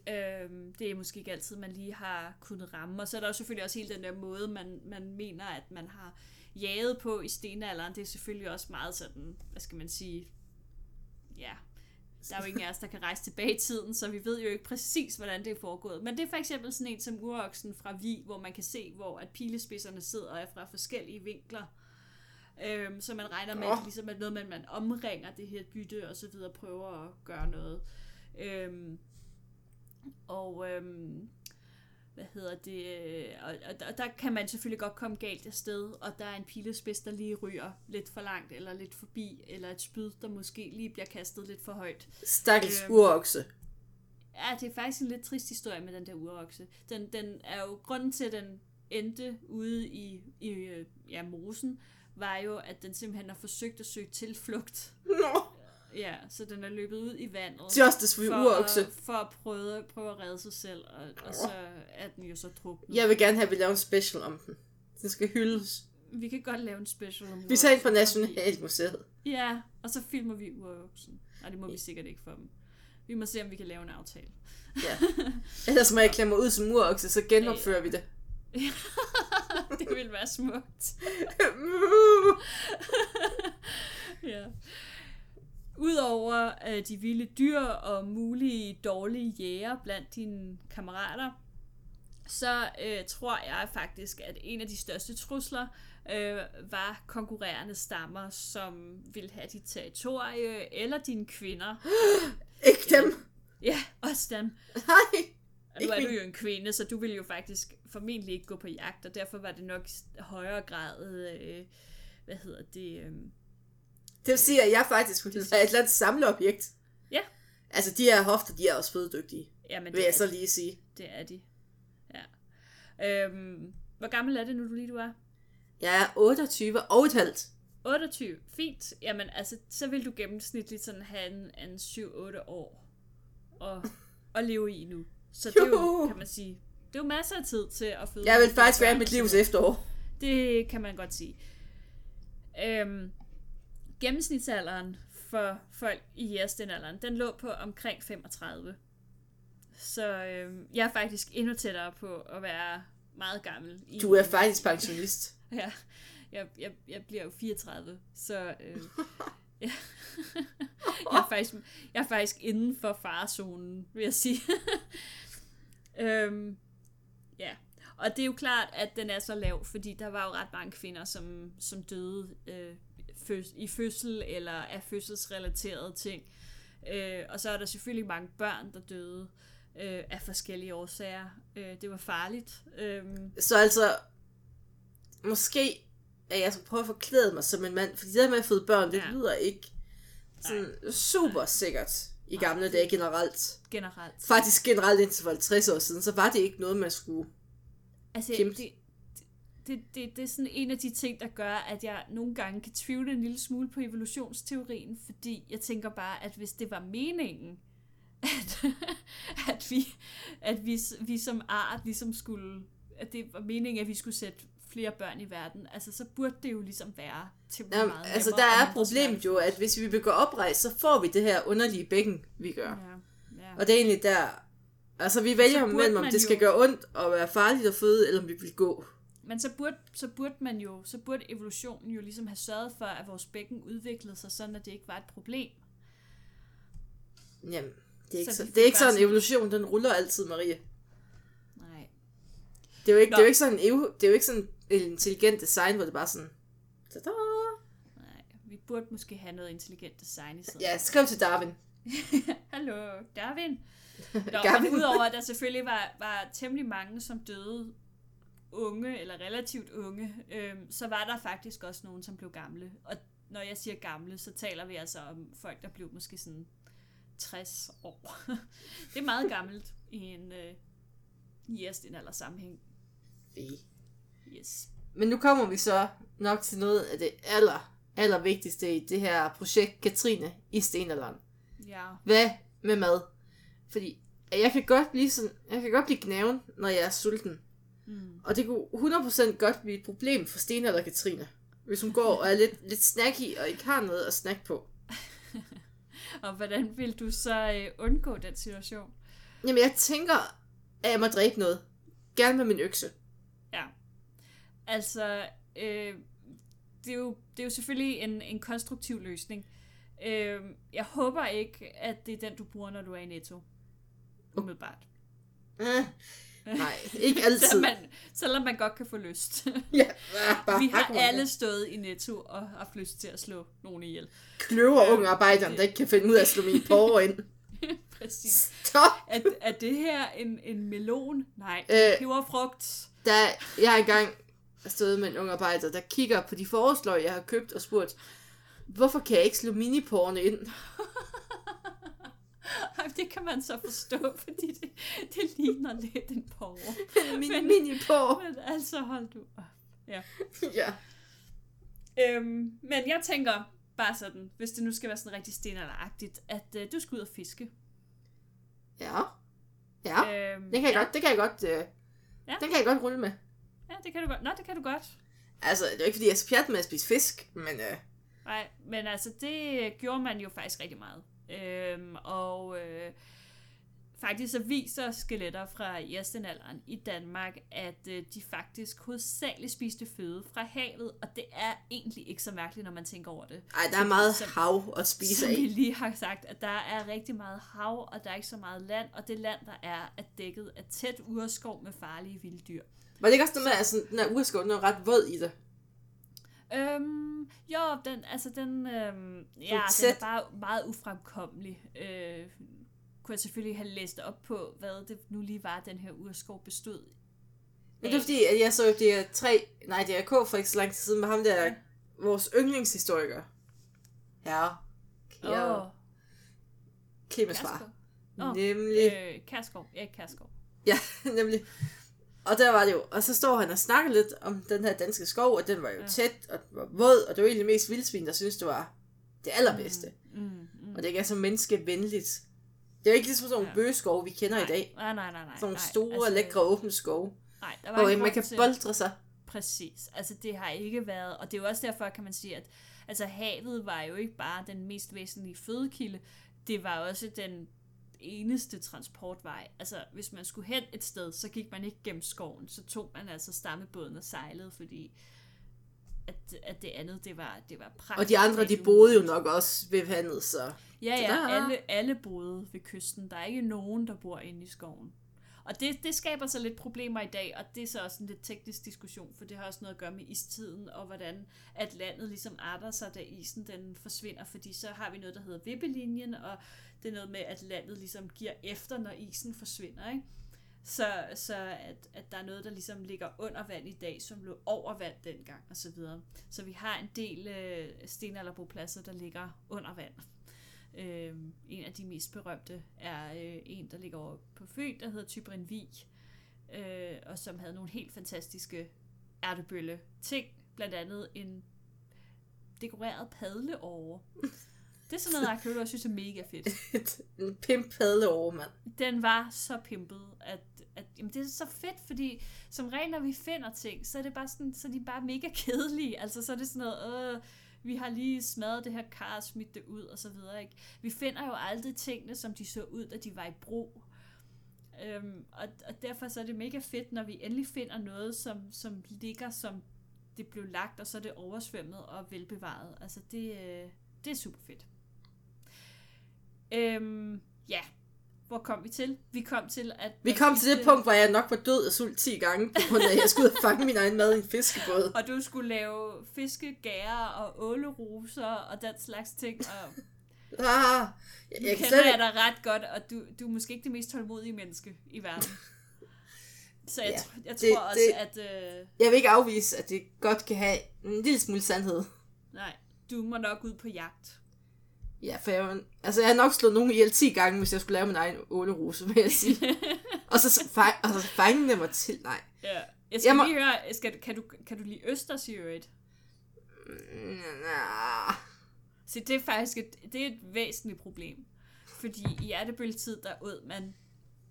Øhm, det er måske ikke altid, man lige har kunnet ramme. Og så er der jo selvfølgelig også hele den der måde, man, man mener, at man har jaget på i stenalderen. Det er selvfølgelig også meget sådan, hvad skal man sige, ja, der er jo ingen af os, der kan rejse tilbage i tiden, så vi ved jo ikke præcis, hvordan det er foregået. Men det er for eksempel sådan en som uroksen fra Vi, hvor man kan se, hvor at pilespidserne sidder er fra forskellige vinkler. Øhm, så man regner med, at det ligesom er noget med, at man omringer det her bytte, og så videre prøver at gøre noget. Øhm, og øhm, hvad hedder det, øh, og, og der, der kan man selvfølgelig godt komme galt afsted, og der er en pilespids, der lige ryger lidt for langt, eller lidt forbi, eller et spyd, der måske lige bliver kastet lidt for højt. Stakkels Øhm. urokse. Ja, det er faktisk en lidt trist historie med den der urokse. Den, den er jo, grunden til, at den endte ude i, i øh, ja, mosen, var jo, at den simpelthen har forsøgt at søge tilflugt. Nå, Ja, så den er løbet ud i vandet. justice for urokse. at, for at prøve, prøve at redde sig selv, og, og så er den jo så druknet. Jeg vil gerne have, at vi laver en special om den. Den skal hyldes. Vi kan godt lave en special om Vi tager ind på. Nationalmuseet. Ja, og så filmer vi uroksen. Nej, det må vi sikkert ikke for dem. Vi må se, om vi kan lave en aftale. Ja. Ellers må jeg klemme mig ud som urokse, så genopfører vi det. det ville være smukt. ja. Udover øh, de vilde dyr og mulige dårlige jæger blandt dine kammerater, så øh, tror jeg faktisk, at en af de største trusler øh, var konkurrerende stammer, som ville have dit territorie, eller dine kvinder. Ikke dem. Ja, også dem. Nej. Og nu er du jo en kvinde, så du ville jo faktisk formentlig ikke gå på jagt, og derfor var det nok højere grad, øh, hvad hedder det, øh, Det vil sige, at jeg faktisk ville være et eller andet samleobjekt. Ja. Altså, de her hofter, de er også fødedygtige, jamen vil det jeg er, så lige sige. det er de. Ja. Øhm, hvor gammel er det nu, du lige du er? Jeg er 28 og et halvt. 28. Fint. Jamen, altså, så vil du gennemsnitligt sådan have en, en 7-8 år og, og leve i nu. Så det er jo, kan man sige, det er jo masser af tid til at føde. Jeg vil faktisk være mit livs efterår. Det kan man godt sige. Øhm, gennemsnitsalderen for folk i jægerstenalderen, den lå på omkring 35. Så øhm, jeg er faktisk endnu tættere på at være meget gammel. I, Du er faktisk pensionist. Ja, jeg, jeg, jeg bliver jo 34, så øh, ja. jeg, er faktisk, jeg er faktisk inden for farezonen, vil jeg sige. Øhm, ja, og det er jo klart, at den er så lav, fordi der var jo ret mange kvinder, som, som døde øh, føs, i fødsel eller af fødselsrelaterede ting. Øh, og så er der selvfølgelig mange børn, der døde øh, af forskellige årsager. Øh, det var farligt. Øh, Så altså, måske at jeg skal prøve at forklæde mig som en mand, fordi det der med at føde børn, det Ja. lyder ikke sådan super sikkert i gamle dage generelt. generelt. Faktisk generelt indtil for 50 år siden, så var det ikke noget, man skulle... Altså, Kæmpe. det, det, det, det er sådan en af de ting, der gør, at jeg nogle gange kan tvivle en lille smule på evolutionsteorien, fordi jeg tænker bare, at hvis det var meningen, at, at, vi, at vi, vi som art ligesom skulle, at det var meningen, at vi skulle sætte flere børn i verden, altså så burde det jo ligesom være til Jamen, meget altså, der er problemet jo, at hvis vi vil gå oprejst, så får vi det her underlige bækken, vi gør. Ja, ja. Og det er egentlig der... Altså, vi vælger mellem, om det skal jo- gøre ondt og være farligt at føde, eller om vi vil gå. Men så burde, så burde man jo, så burde evolutionen jo ligesom have sørget for, at vores bækken udviklede sig sådan, at det ikke var et problem. Jamen, det er ikke, Så så, det er ikke sådan, sådan- evolution, den ruller altid, Marie. Nej. Det er jo ikke, Nå. det er jo ikke sådan, det er jo ikke sådan et intelligent design, hvor det bare sådan... Tada! Nej, vi burde måske have noget intelligent design i stedet. Ja, skriv til Darwin. Hallo, Darwin. Nå, men udover at der selvfølgelig var, var temmelig mange, som døde unge, eller relativt unge, øhm, så var der faktisk også nogen, som blev gamle. Og når jeg siger gamle, så taler vi altså om folk, der blev måske sådan 60 år. det er meget gammelt i en øh, jæstinalder sammenhæng. Fy. Yes. Men nu kommer vi så nok til noget af det aller, aller vigtigste i det her projekt Katrine i stenalderen. Ja. Hvad med mad? Fordi jeg kan godt blive sådan, jeg kan godt blive gnaven, når jeg er sulten. Mm. Og det kunne 100% godt blive et problem for Stine eller Katrine. Hvis hun går og er lidt, lidt snacky og ikke har noget at snakke på. Og hvordan vil du så øh, undgå den situation? Jamen jeg tænker, at jeg må dræbe noget. Gerne med min økse. Ja. Altså, øh, det, er jo, det er jo selvfølgelig en, en konstruktiv løsning. Øh, jeg håber ikke, at det er den, du bruger, når du er i Netto. Umiddelbart. Eh, nej, ikke altid. selvom, man, selvom man godt kan få lyst. ja, bare Vi har alle stået i Netto og haft lyst til at slå nogen ihjel. kløver unge arbejdere, der ikke kan finde ud af at slå min porre ind. Præcis. Stop! Er, er det her en, en melon? Nej, Øh. øh, peberfrugt. Da jeg har engang stået med en ung arbejder, der kigger på de foreslår, jeg har købt, og spurgt, hvorfor kan jeg ikke slå miniporne ind? Ej, det kan man så forstå, fordi det, det ligner lidt en porre. Min Men- miniporre. Men altså, hold du op. Ja. Ja. Øhm, men jeg tænker bare sådan, hvis det nu skal være sådan rigtig stenalderagtigt, at øh, du skal ud og fiske. Ja. Ja. Øhm, Det kan jeg ja. godt, det kan jeg godt, øh, Ja. den kan jeg godt rulle med. Ja, det kan du godt. Nå, det kan du godt. Altså, det er ikke, fordi jeg er pjat med at spise fisk, men øh, Nej, men altså, det gjorde man jo faktisk rigtig meget. Øhm, og øh, faktisk så viser skeletter fra jæstenalderen i Danmark, at øh, de faktisk hovedsageligt spiste føde fra havet, og det er egentlig ikke så mærkeligt, når man tænker over det. ej, der er meget Som- hav at spise Som vi af. lige har sagt, at der er rigtig meget hav, og der er ikke så meget land, og det land, der er, er dækket af tæt urskov med farlige vilde dyr. Var det ikke også noget med, at sådan, den her urskov, den er ret våd i det? Jo, den, altså den, øhm, ja, den er bare meget ufremkommelig. Øh, kunne jeg selvfølgelig have læst op på, hvad det nu lige var, den her urskov bestod. Men det er fordi, at jeg så det er tre, nej, det er K for ikke så lang tid siden med ham der, Ja. vores yndlingshistoriker. Ja. Ja. Far. Kærskov. Åh, Nemlig. Øh, Kærskov, ja, Kærskov. Ja, nemlig. Og der var det jo, og så står han og snakker lidt om den her danske skov, og den var jo Ja. tæt, og den var våd, og det var egentlig mest vildsvin, der synes det var det allerbedste. Mm, mm. Og det er så menneskevenligt. Det er jo ikke ligesom sådan nogle Ja. bøgeskove, vi kender nej, i dag. Nej, nej, nej, nej. Sådan nogle nej, store, altså, lækre, åbne skove, Nej, der var hvor man kan til- boldre sig. Præcis. Altså det har ikke været, og det er jo også derfor, kan man sige, at altså, havet var jo ikke bare den mest væsentlige fødekilde, det var også den eneste transportvej. Altså hvis man skulle hen et sted, så gik man ikke gennem skoven, så tog man altså stammebåden og sejlede, fordi at, at det andet, det var, det var praktisk. Og de andre, de boede jo nok også ved vandet, så... Ja, ja, Tada! alle, alle boede ved kysten. Der er ikke nogen, der bor inde i skoven. Og det, det skaber så lidt problemer i dag, og det er så også en lidt teknisk diskussion, for det har også noget at gøre med istiden, og hvordan at landet ligesom arter sig, da isen den forsvinder, fordi så har vi noget, der hedder vippelinjen, og det er noget med, at landet ligesom giver efter, når isen forsvinder, ikke? Så, så at, at der er noget, der ligesom ligger under vand i dag, som lå over vand dengang, og så videre. Så vi har en del øh, stenalderbopladser, der ligger under vand. Øh, en af de mest berømte er øh, en, der ligger over på Fyn, der hedder Tybrinvig, øh, og som havde nogle helt fantastiske ærtebølle ting, blandt andet en dekoreret padleåre. Det er sådan noget, jeg synes er mega fedt. en pimp padleåre, mand. Den var så pimpet, at, at jamen, det er så fedt, fordi som regel, når vi finder ting, så er det bare sådan, så er de bare mega kedelige. Altså, så er det sådan noget, øh, vi har lige smadret det her kar og smidt det ud, og så videre, ikke? Vi finder jo aldrig tingene, som de så ud, da de var i brug. Øhm, og, og derfor så er det mega fedt, når vi endelig finder noget, som, som ligger, som det blev lagt, og så er det oversvømmet og velbevaret. Altså, det, øh, det er super fedt. Øhm, ja, hvor kom vi til? Vi kom til, at... Vi kom til det punkt, hvor jeg nok var død af sult 10 gange, på grund af, at jeg skulle fange min egen mad i en fiskebåd. Og du skulle lave fiskegærer og åleroser og den slags ting. Og ah, jeg, jeg kender slet jeg dig ret godt, og du, du er måske ikke det mest tålmodige menneske i verden. Så jeg, Ja, tr- jeg det- tror også, det- at... Øh, Jeg vil ikke afvise, at det godt kan have en lille smule sandhed. nej, du må nok ud på jagt. Ja, for jeg, altså, jeg har nok slået nogen ihjel 10 gange, hvis jeg skulle lave min egen ålerose, vil jeg sige. og så fang, og så fange dem mig til. Nej. Ja. Jeg skal Jeg må- lige høre, skal, kan, du, kan du lide Østers i øvrigt? Nah. Så det er faktisk et, det er et væsentligt problem. Fordi i hjertebølgetid, der åd man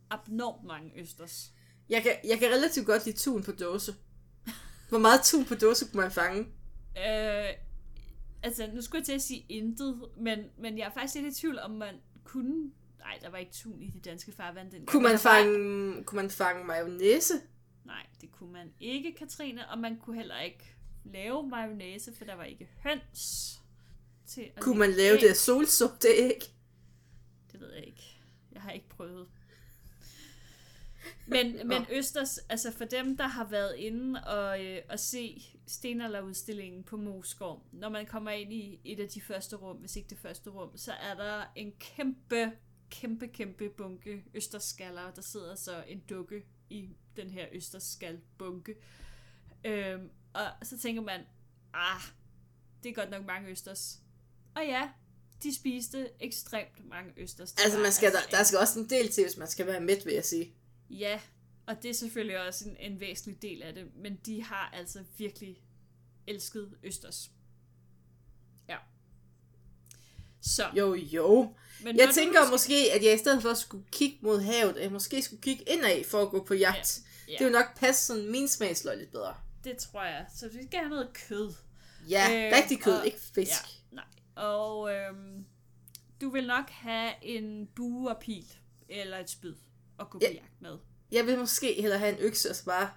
abnormt mange Østers. Jeg kan, jeg kan relativt godt lide tun på dåse. Hvor meget tun på dåse kunne man fange? Øh, altså, nu skulle jeg til at sige intet, men, men jeg er faktisk lidt i tvivl, om man kunne... Nej, der var ikke tun i det danske farvand dengang. Kunne man Der var- fange, kunne man fange mayonnaise? Nej, det kunne man ikke, Katrine, og man kunne heller ikke lave mayonnaise, for der var ikke høns til at Kunne man lave æg. det af æg? Det ved jeg ikke. Jeg har ikke prøvet. Men, men Østers, altså for dem, der har været inde og, øh, og se stenalderudstillingen på Moskov, når man kommer ind i et af de første rum, hvis ikke det første rum, så er der en kæmpe, kæmpe, kæmpe bunke Østersskaller. Der sidder så en dukke i den her Østersskal bunke. Øhm, og så tænker man, ah, det er godt nok mange Østers. Og ja, de spiste ekstremt mange Østers. Altså, man skal, der, der skal også en del til, hvis man skal være mæt, vil jeg sige. Ja, og det er selvfølgelig også en, en væsentlig del af det, men de har altså virkelig elsket Østers. Ja. Så. Jo, jo. Men Jeg tænker nu måske, at jeg i stedet for skulle kigge mod havet, at jeg måske skulle kigge indad for at gå på jagt. Ja. Det vil nok passe sådan min smagsløg lidt bedre. Det tror jeg. Så vi skal have noget kød. Ja, Øh, øh, rigtig kød, og- ikke fisk. Ja, nej. Og øhm, du vil nok have en bue og pil, eller et spyd, at gå på jagt med. Jeg vil måske hellere have en økse og så bare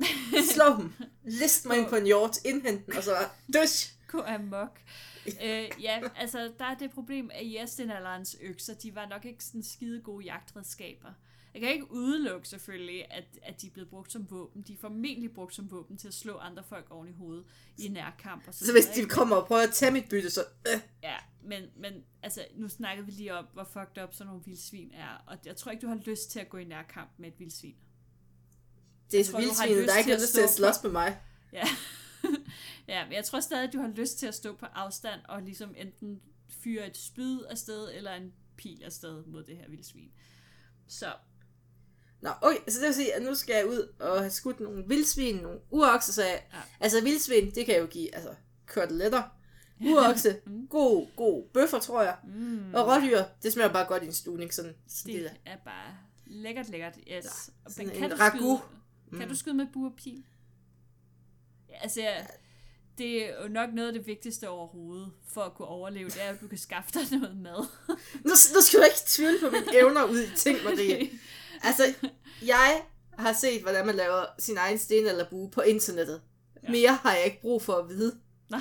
slå dem. List mig ind på en hjort, indhente den, og så bare dusch. Gå amok. øh, ja, altså, der er det problem, at jæstenalderens økser, de var nok ikke sådan skide gode jagtredskaber. Jeg kan ikke udelukke selvfølgelig, at, at de er blevet brugt som våben. De er formentlig brugt som våben til at slå andre folk oven i hovedet i nærkamp og så, Så hvis de kommer og prøver at tage mit bytte, så... Øh. Ja, men, men altså, nu snakkede vi lige om, hvor fucked up sådan nogle vildsvin er. Og jeg tror ikke, du har lyst til at gå i nærkamp med et vildsvin. Det er vildsvinet, lyst der ikke har at lyst til at slås på- med mig. Ja. ja, men jeg tror stadig, at du har lyst til at stå på afstand og ligesom enten fyre et spyd afsted, eller en pil afsted mod det her vildsvin. Så, Nå, okay, så det vil sige, at nu skal jeg ud og have skudt nogle vildsvin, nogle urokser, så jeg, ja. altså vildsvin, det kan jo give, altså, koteletter, urokse, god, god bøffer, tror jeg, mm, og rådyr, det smager bare godt i en stuvning, sådan, sådan det, det er bare lækkert, lækkert. Yes. Ja, sådan kan en du ragout. Skyde, kan du skyde med bue og pil? Altså, jeg, det er jo nok noget af det vigtigste overhovedet for at kunne overleve, det er, at du kan skaffe dig noget mad. Nu, nu skal du ikke tvivle på mine evner ud i ting, Marie. Altså, jeg har set, hvordan man laver sin egen sten eller bue på internettet. Ja. Mere har jeg ikke brug for at vide. Nej.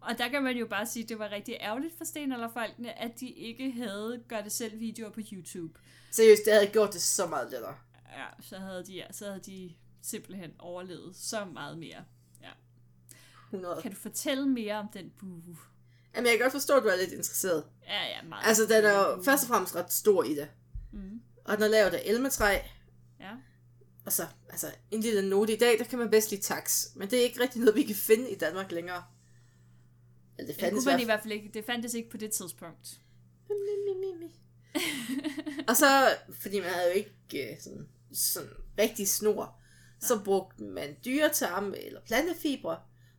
Og der kan man jo bare sige, at det var rigtig ærgerligt for stenalderfolkene, at de ikke havde gør det selv videoer på YouTube. Seriøst, det havde gjort det så meget lettere. Ja, så havde de, så havde de simpelthen overlevet så meget mere. Ja. 100. Kan du fortælle mere om den bue? Jamen, jeg kan godt forstå, at du er lidt interesseret. Ja, ja, meget. Altså, den er jo først og fremmest ret stor i det. Mm. Og den er lavet af elmetræ. Ja. Og så, altså, en lille note i dag, der kan man bedst lide tax. Men det er ikke rigtig noget, vi kan finde i Danmark længere. Det Det kunne man i hvert fald ikke. Det fandtes ikke på det tidspunkt. Og så, fordi man havde jo ikke øh, sådan, sådan rigtig snor, så brugte man dyretarme eller plantefibre,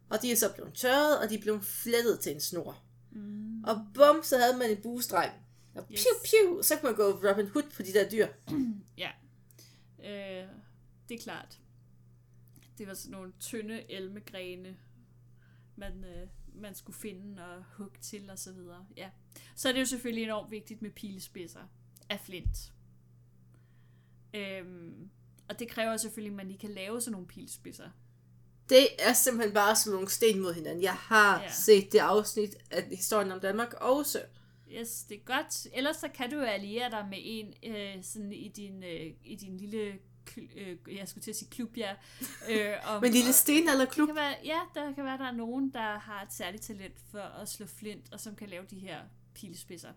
og de er så blevet tørret, og de er blevet flettet til en snor. Mm. Og bum, så havde man en buestreng. Og Yes. piu, piu, så kunne man gå Robin Hood på de der dyr. Ja. Øh, det er klart. Det var sådan nogle tynde elmegrene, man, øh, man skulle finde og hugge til og så videre. Ja. Så er det jo selvfølgelig enormt vigtigt med pilespidser af flint. Øhm, og det kræver selvfølgelig, at man lige kan lave sådan nogle pilespidser. Det er simpelthen bare sådan nogle sten mod hinanden. Jeg har Ja. set det afsnit af historien om Danmark også. Yes, det er godt. Ellers så kan du jo alliere dig med en øh, sådan i din, øh, i din lille, jeg skulle til at sige klub, ja. Øh, om, Men en lille stenalderklub. Det kan være, ja, der kan være, der er nogen, der har et særligt talent for at slå flint, og som kan lave de her pilespidser.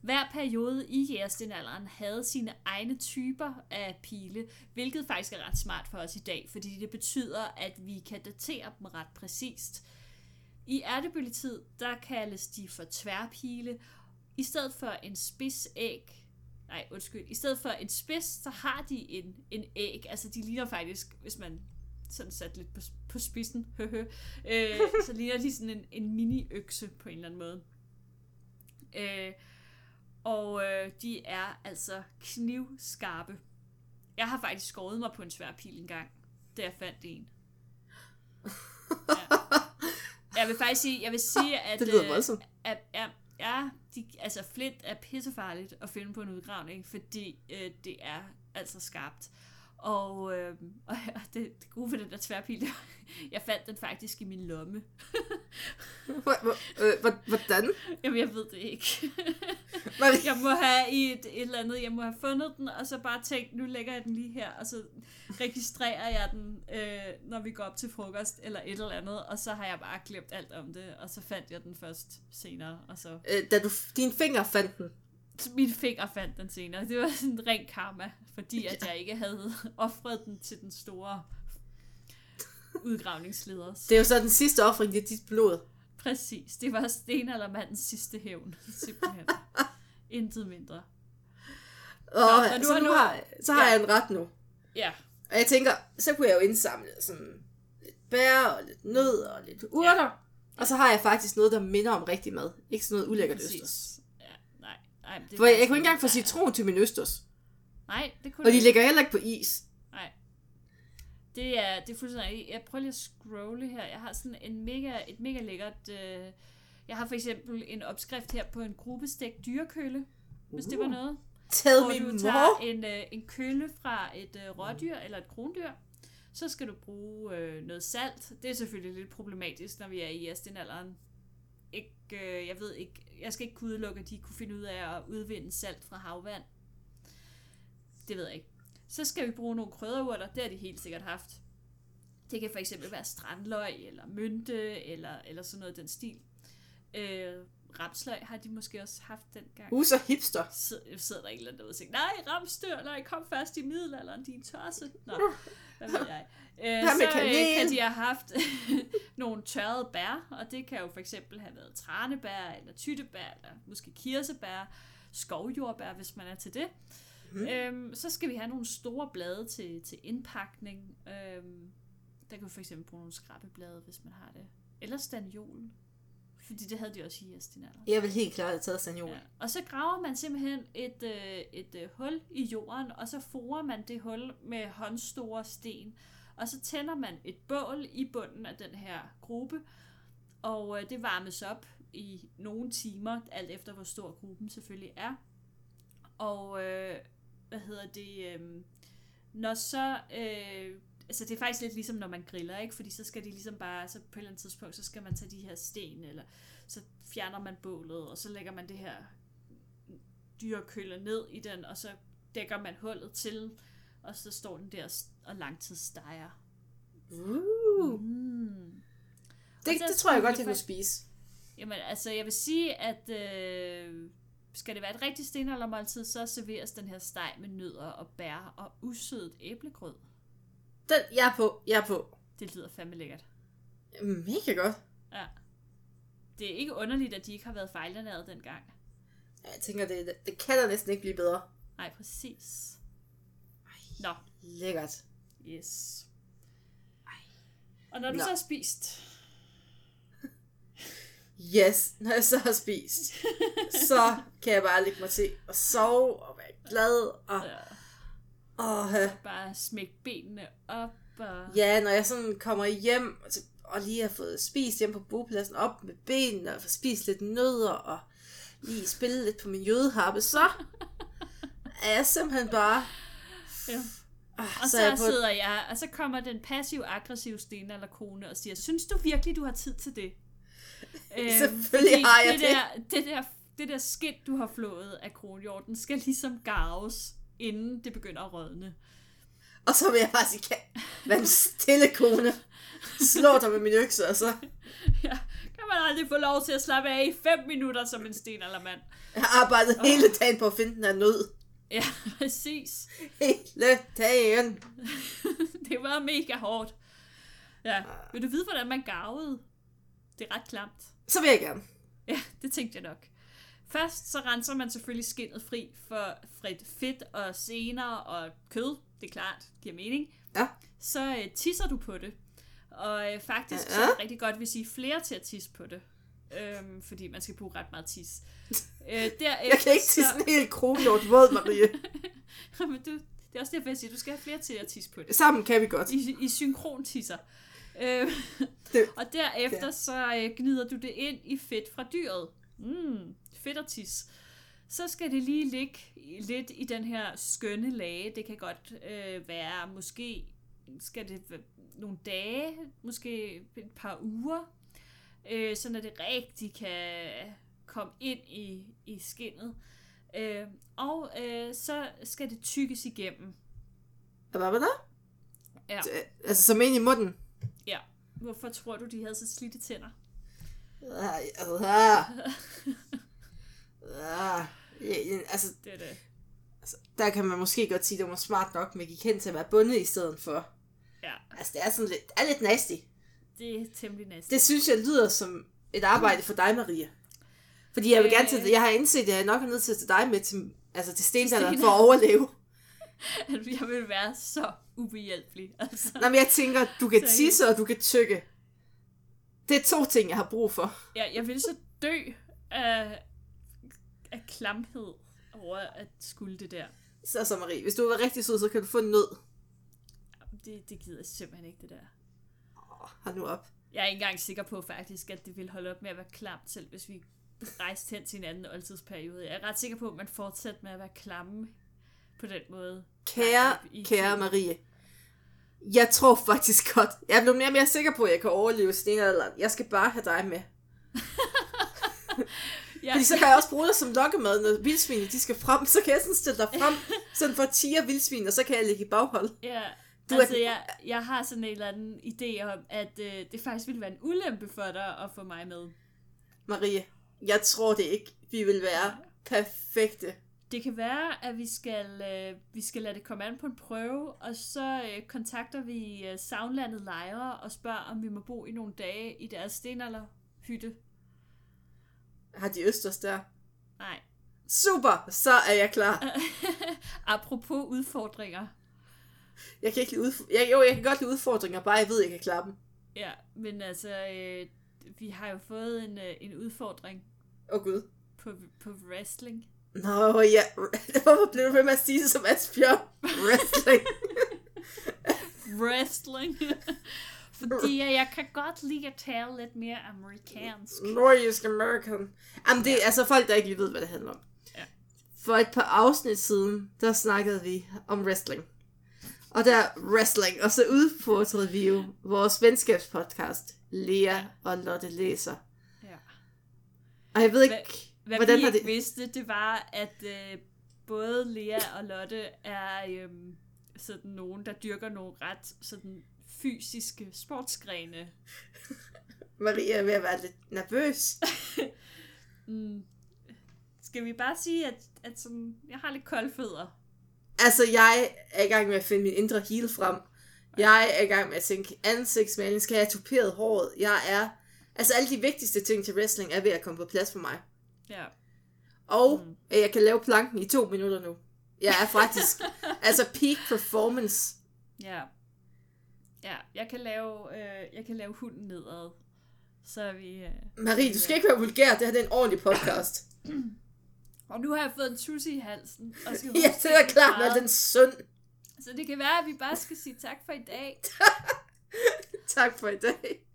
Hver periode i jægerstenalderen havde sine egne typer af pile, hvilket faktisk er ret smart for os i dag, fordi det betyder, at vi kan datere dem ret præcist. I ærtebølgetid, der kaldes de for tværpile. I stedet for en spids æg, nej undskyld, i stedet for en spids, så har de en, en æg. Altså de ligner faktisk, hvis man sådan sat lidt på, på spidsen, øh, så ligner de sådan en, en mini-økse på en eller anden måde. Øh, og øh, de er altså knivskarpe. Jeg har faktisk skåret mig på en tværpil engang, da jeg fandt en. Ja. Jeg vil faktisk sige, jeg vil sige at, Det lyder øh, voldsomt. at, at ja, de, altså flint er pissefarligt at finde på en udgravning, fordi øh, det er altså skarpt. Og, øh, og det, det gode ved den der tværpil, det jeg fandt den faktisk i min lomme. Øh, hvor- Hvordan? Jamen, jeg ved det ikke. Jeg må have i et, et eller andet, jeg må have fundet den, og så bare tænkt, nu lægger jeg den lige her, og så registrerer jeg den, øh, når vi går op til frokost, eller et eller andet, og så har jeg bare glemt alt om det, og så fandt jeg den først senere, og så Øh, Da du, din finger fandt den. Min finger fandt den senere. Det var sådan en ren karma, fordi at jeg ikke havde offret den til den store udgravningsleder. Det er jo så den sidste offring, det er dit blod. Præcis, det var stenaldermandens sidste hævn, simpelthen. Intet mindre. Og Nå, men nu så, har nu har, så har Ja. jeg en ret nu. Ja, Og jeg tænker, så kunne jeg jo indsamle sådan lidt bær og lidt nød og lidt urter. Ja. Og så har jeg faktisk noget, der minder om rigtig mad. Ikke sådan noget ulækkert østers. Nej. Det For jeg, jeg kunne ikke engang få citron til min østers. Nej, det kunne Og de ligger heller ikke på is. Nej. Det er, det er fuldstændig. Jeg prøver lige at scrolle her. Jeg har sådan en mega, et mega lækkert... Øh, jeg har for eksempel en opskrift her på en gruppestegt dyrekøle, hvis det var Uh. noget. Tell Hvor me du more. tager en, øh, en kølle fra et øh, rådyr eller et krondyr, så skal du bruge øh, noget salt. Det er selvfølgelig lidt problematisk, når vi er i Astinalderen. Ikke, øh, jeg ved ikke, jeg skal ikke kunne udelukke, at de kunne finde ud af at udvinde salt fra havvand. Det ved jeg ikke. Så skal vi bruge nogle krydderurter, det har de helt sikkert haft. Det kan for eksempel være strandløg, eller mynte, eller, eller sådan noget den stil. Øh, rapsløg har de måske også haft dengang Uh, så hipster. sidder, sidder der en eller anden derude og siger, nej, ramstyr, nej, kom først i middelalderen, din tosse. Nå, hvad ved jeg. Øh, så øh, kan de have haft nogle tørrede bær, og det kan jo for eksempel have været tranebær, eller tyttebær, eller måske kirsebær, skovjordbær, hvis man er til det. Mm. Øhm, så skal vi have nogle store blade til, til indpakning. Øhm, der kan vi for eksempel bruge nogle skrabbeblade, hvis man har det. Eller stanjol. Fordi det havde de også i Astinalder. Jeg vil helt klart have taget saniol. Ja. Og så graver man simpelthen et, øh, et øh, hul i jorden, og så forer man det hul med håndstore sten. Og så tænder man et bål i bunden af den her gruppe, og øh, det varmes op i nogle timer, alt efter hvor stor gruppen selvfølgelig er. Og øh, hvad hedder det? Øh, når så øh, altså det er faktisk lidt ligesom, når man griller, ikke? Fordi så skal de ligesom bare, så på et eller andet tidspunkt, så skal man tage de her sten, eller så fjerner man bålet, og så lægger man det her dyrekølle ned i den, og så dækker man hullet til, og så står den der og langtidssteger. Uh. Mm. Det, det tror jeg godt, jeg kunne spise. Jamen, altså, jeg vil sige, at øh, skal det være et rigtigt stenaldermåltid, så serveres den her steg med nødder og bær og usødet æblegrød. Den, jeg er på. Jeg er på. Det lyder fandme lækkert. Mega godt. Ja. Det er ikke underligt, at de ikke har været fejlernæret dengang. Ja, Jeg tænker, det, det kan da næsten ikke blive bedre. Nej, præcis. Nå, Lækkert. yes. Og når du Nå. så har spist, Yes, når jeg så har spist, så kan jeg bare lægge mig til og sove og være glad. Og, øh, og, øh, bare smæk benene op og... ja, når jeg sådan kommer hjem og, lige har fået spist hjem på bopladsen op med benene og spist lidt nødder og lige spille lidt på min jødeharpe, så er jeg simpelthen bare... Ja. Ah, Og så, jeg så sidder jeg, og så kommer den passiv-aggressive sten eller kone og siger, synes du virkelig, du har tid til det? Øhm, Selvfølgelig har jeg det. det. Der, det, der, det der skidt, du har flået af kronhjorten, skal ligesom garves, inden det begynder at rådne. Og så vil jeg bare sige, vær en stille kone. Slå dig med min økse, og så ja, kan man aldrig få lov til at slappe af i 5 minutter som en sten eller mand. jeg har arbejdet hele dagen på at finde den her nød. Ja, præcis. Hele dagen. det var mega hårdt. Ja, vil du vide, hvordan man garvede? Det er ret klamt. Så vil jeg gerne. Ja, det tænkte jeg nok. Først så renser man selvfølgelig skindet fri for frit fedt og sener og kød. Det er klart, giver mening. Ja. Så øh, tisser du på det. Og øh, faktisk Ja. så er det rigtig godt, hvis I er flere til at tisse på det. Øhm, fordi man skal bruge ret meget tis. Øh, derefter, Jeg kan ikke tisse en hel kronhjort våd, Marie. Men det, det er også derfor, jeg siger, du skal have flere til at tisse på det. Sammen kan vi godt. I, i synkron tisser. Øh, Det- og derefter Ja. så øh, gnider du det ind i fedt fra dyret. Mm, fedt og tis. Så skal det lige ligge lidt i den her skønne lage. Det kan godt øh, være, måske skal det være nogle dage, måske et par uger, øh, så når det rigtig kan komme ind i, i skinnet. Øh, og øh, så skal det tykkes igennem. Hvad var der? Ja. Altså som ind i munden. Ja. Hvorfor tror du, de havde så slidte tænder? Altså, Det er det. altså, der kan man måske godt sige, at det var smart nok, men gik hen til at være bundet i stedet for. Ja, Altså, det er sådan lidt, er lidt nasty. det er temmelig næsten. Det synes jeg lyder som et arbejde for dig, Maria. Fordi jeg vil gerne til, Øh. jeg har indset, at jeg nok er nødt til at tage dig med til, altså til stendalderen Sten- for at overleve. At jeg vil være så ubehjælpelig. Altså. Nå, men jeg tænker, du kan tisse, og du kan tykke. Det er to ting, jeg har brug for. Ja, jeg vil så dø af, af klamhed over at skulle det der. Så så Marie, hvis du er rigtig sød, så kan du få en nød. Det, det gider jeg simpelthen ikke, det der. Åh, hold nu op. Jeg er ikke engang sikker på faktisk, at det vil holde op med at være klamt, selv hvis vi rejste hen til en anden oldtidsperiode. Jeg er ret sikker på, at man fortsætter med at være klamme på den måde. Kære, kære. Marie. Jeg tror faktisk godt, jeg er blevet mere og mere sikker på, at jeg kan overleve stenalderen. Jeg skal bare have dig med. Ja, Fordi så kan jeg også bruge dig som lokkemad, når vildsvinene de skal frem. Så kan jeg sådan stille dig frem, sådan for 10 vildsvin, og så kan jeg ligge i baghold. Ja, Du er altså den- jeg, jeg har sådan en eller anden idé om, at øh, det faktisk ville være en ulempe for dig at få mig med. Marie, jeg tror det ikke. Vi vil være perfekte. Det kan være, at vi skal, øh, vi skal lade det komme an på en prøve, og så øh, kontakter vi øh, Soundlandet Lejre og spørger, om vi må bo i nogle dage i deres stenalderhytte. Har de østers der? Nej. Super, så er jeg klar. Apropos udfordringer. Jeg kan ikke lide udf- jeg, jo, jeg kan godt lide udfordringer, bare jeg ved, jeg kan klare dem. Ja, men altså, øh, vi har jo fået en, øh, en udfordring Åh oh, gud. på, på wrestling. Nå, ja. Hvorfor blev du ved med at sige det som Asbjørn? Wrestling. Wrestling. Fordi jeg kan godt lide at tale lidt mere amerikansk. Nordisk American. Jamen, det er altså folk, der ikke lige ved, hvad det handler om. Ja. For et par afsnit siden, der snakkede vi om wrestling. Og der er wrestling. Og så udfordrede vi jo vores venskabspodcast, Lea og Lotte Læser. Ja. Og jeg ved ikke, Hvad hvordan vi ikke det... vidste, det var, at øh, både Lea og Lotte er øh, sådan nogen, der dyrker nogle ret sådan fysiske sportsgrene. Maria er ved at være lidt nervøs. Mm. Skal vi bare sige, at, at sådan, jeg har lidt kolde fødder? Altså, jeg er i gang med at finde min indre heel frem. Jeg er i gang med at tænke ansigtsmaling. Skal jeg have tuperet håret? Jeg er... Altså, alle de vigtigste ting til wrestling er ved at komme på plads for mig. Ja. Og Mm. mm. jeg kan lave planken i to minutter nu. Jeg er faktisk... altså, peak performance. Ja. Ja, jeg kan lave, øh, jeg kan lave hunden nedad. Så vi... Øh, Marie, du skal ikke være vulgær. Det her det er en ordentlig podcast. og nu har jeg fået en tusse i halsen. Og skal ja, det er klart, når den er sund. Så det kan være, at vi bare skal sige tak for i dag. Tak for i dag.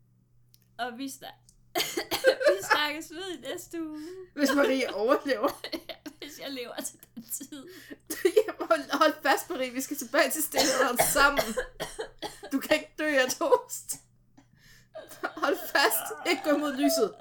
Og vi, snak- vi snakkes ved i næste uge. Hvis Marie overlever. ja, hvis jeg lever til den tid. Jamen, hold, hold fast, Marie. Vi skal tilbage til stillheden sammen. Du kan ikke dø af toast. Hold fast. Ikke gå mod lyset.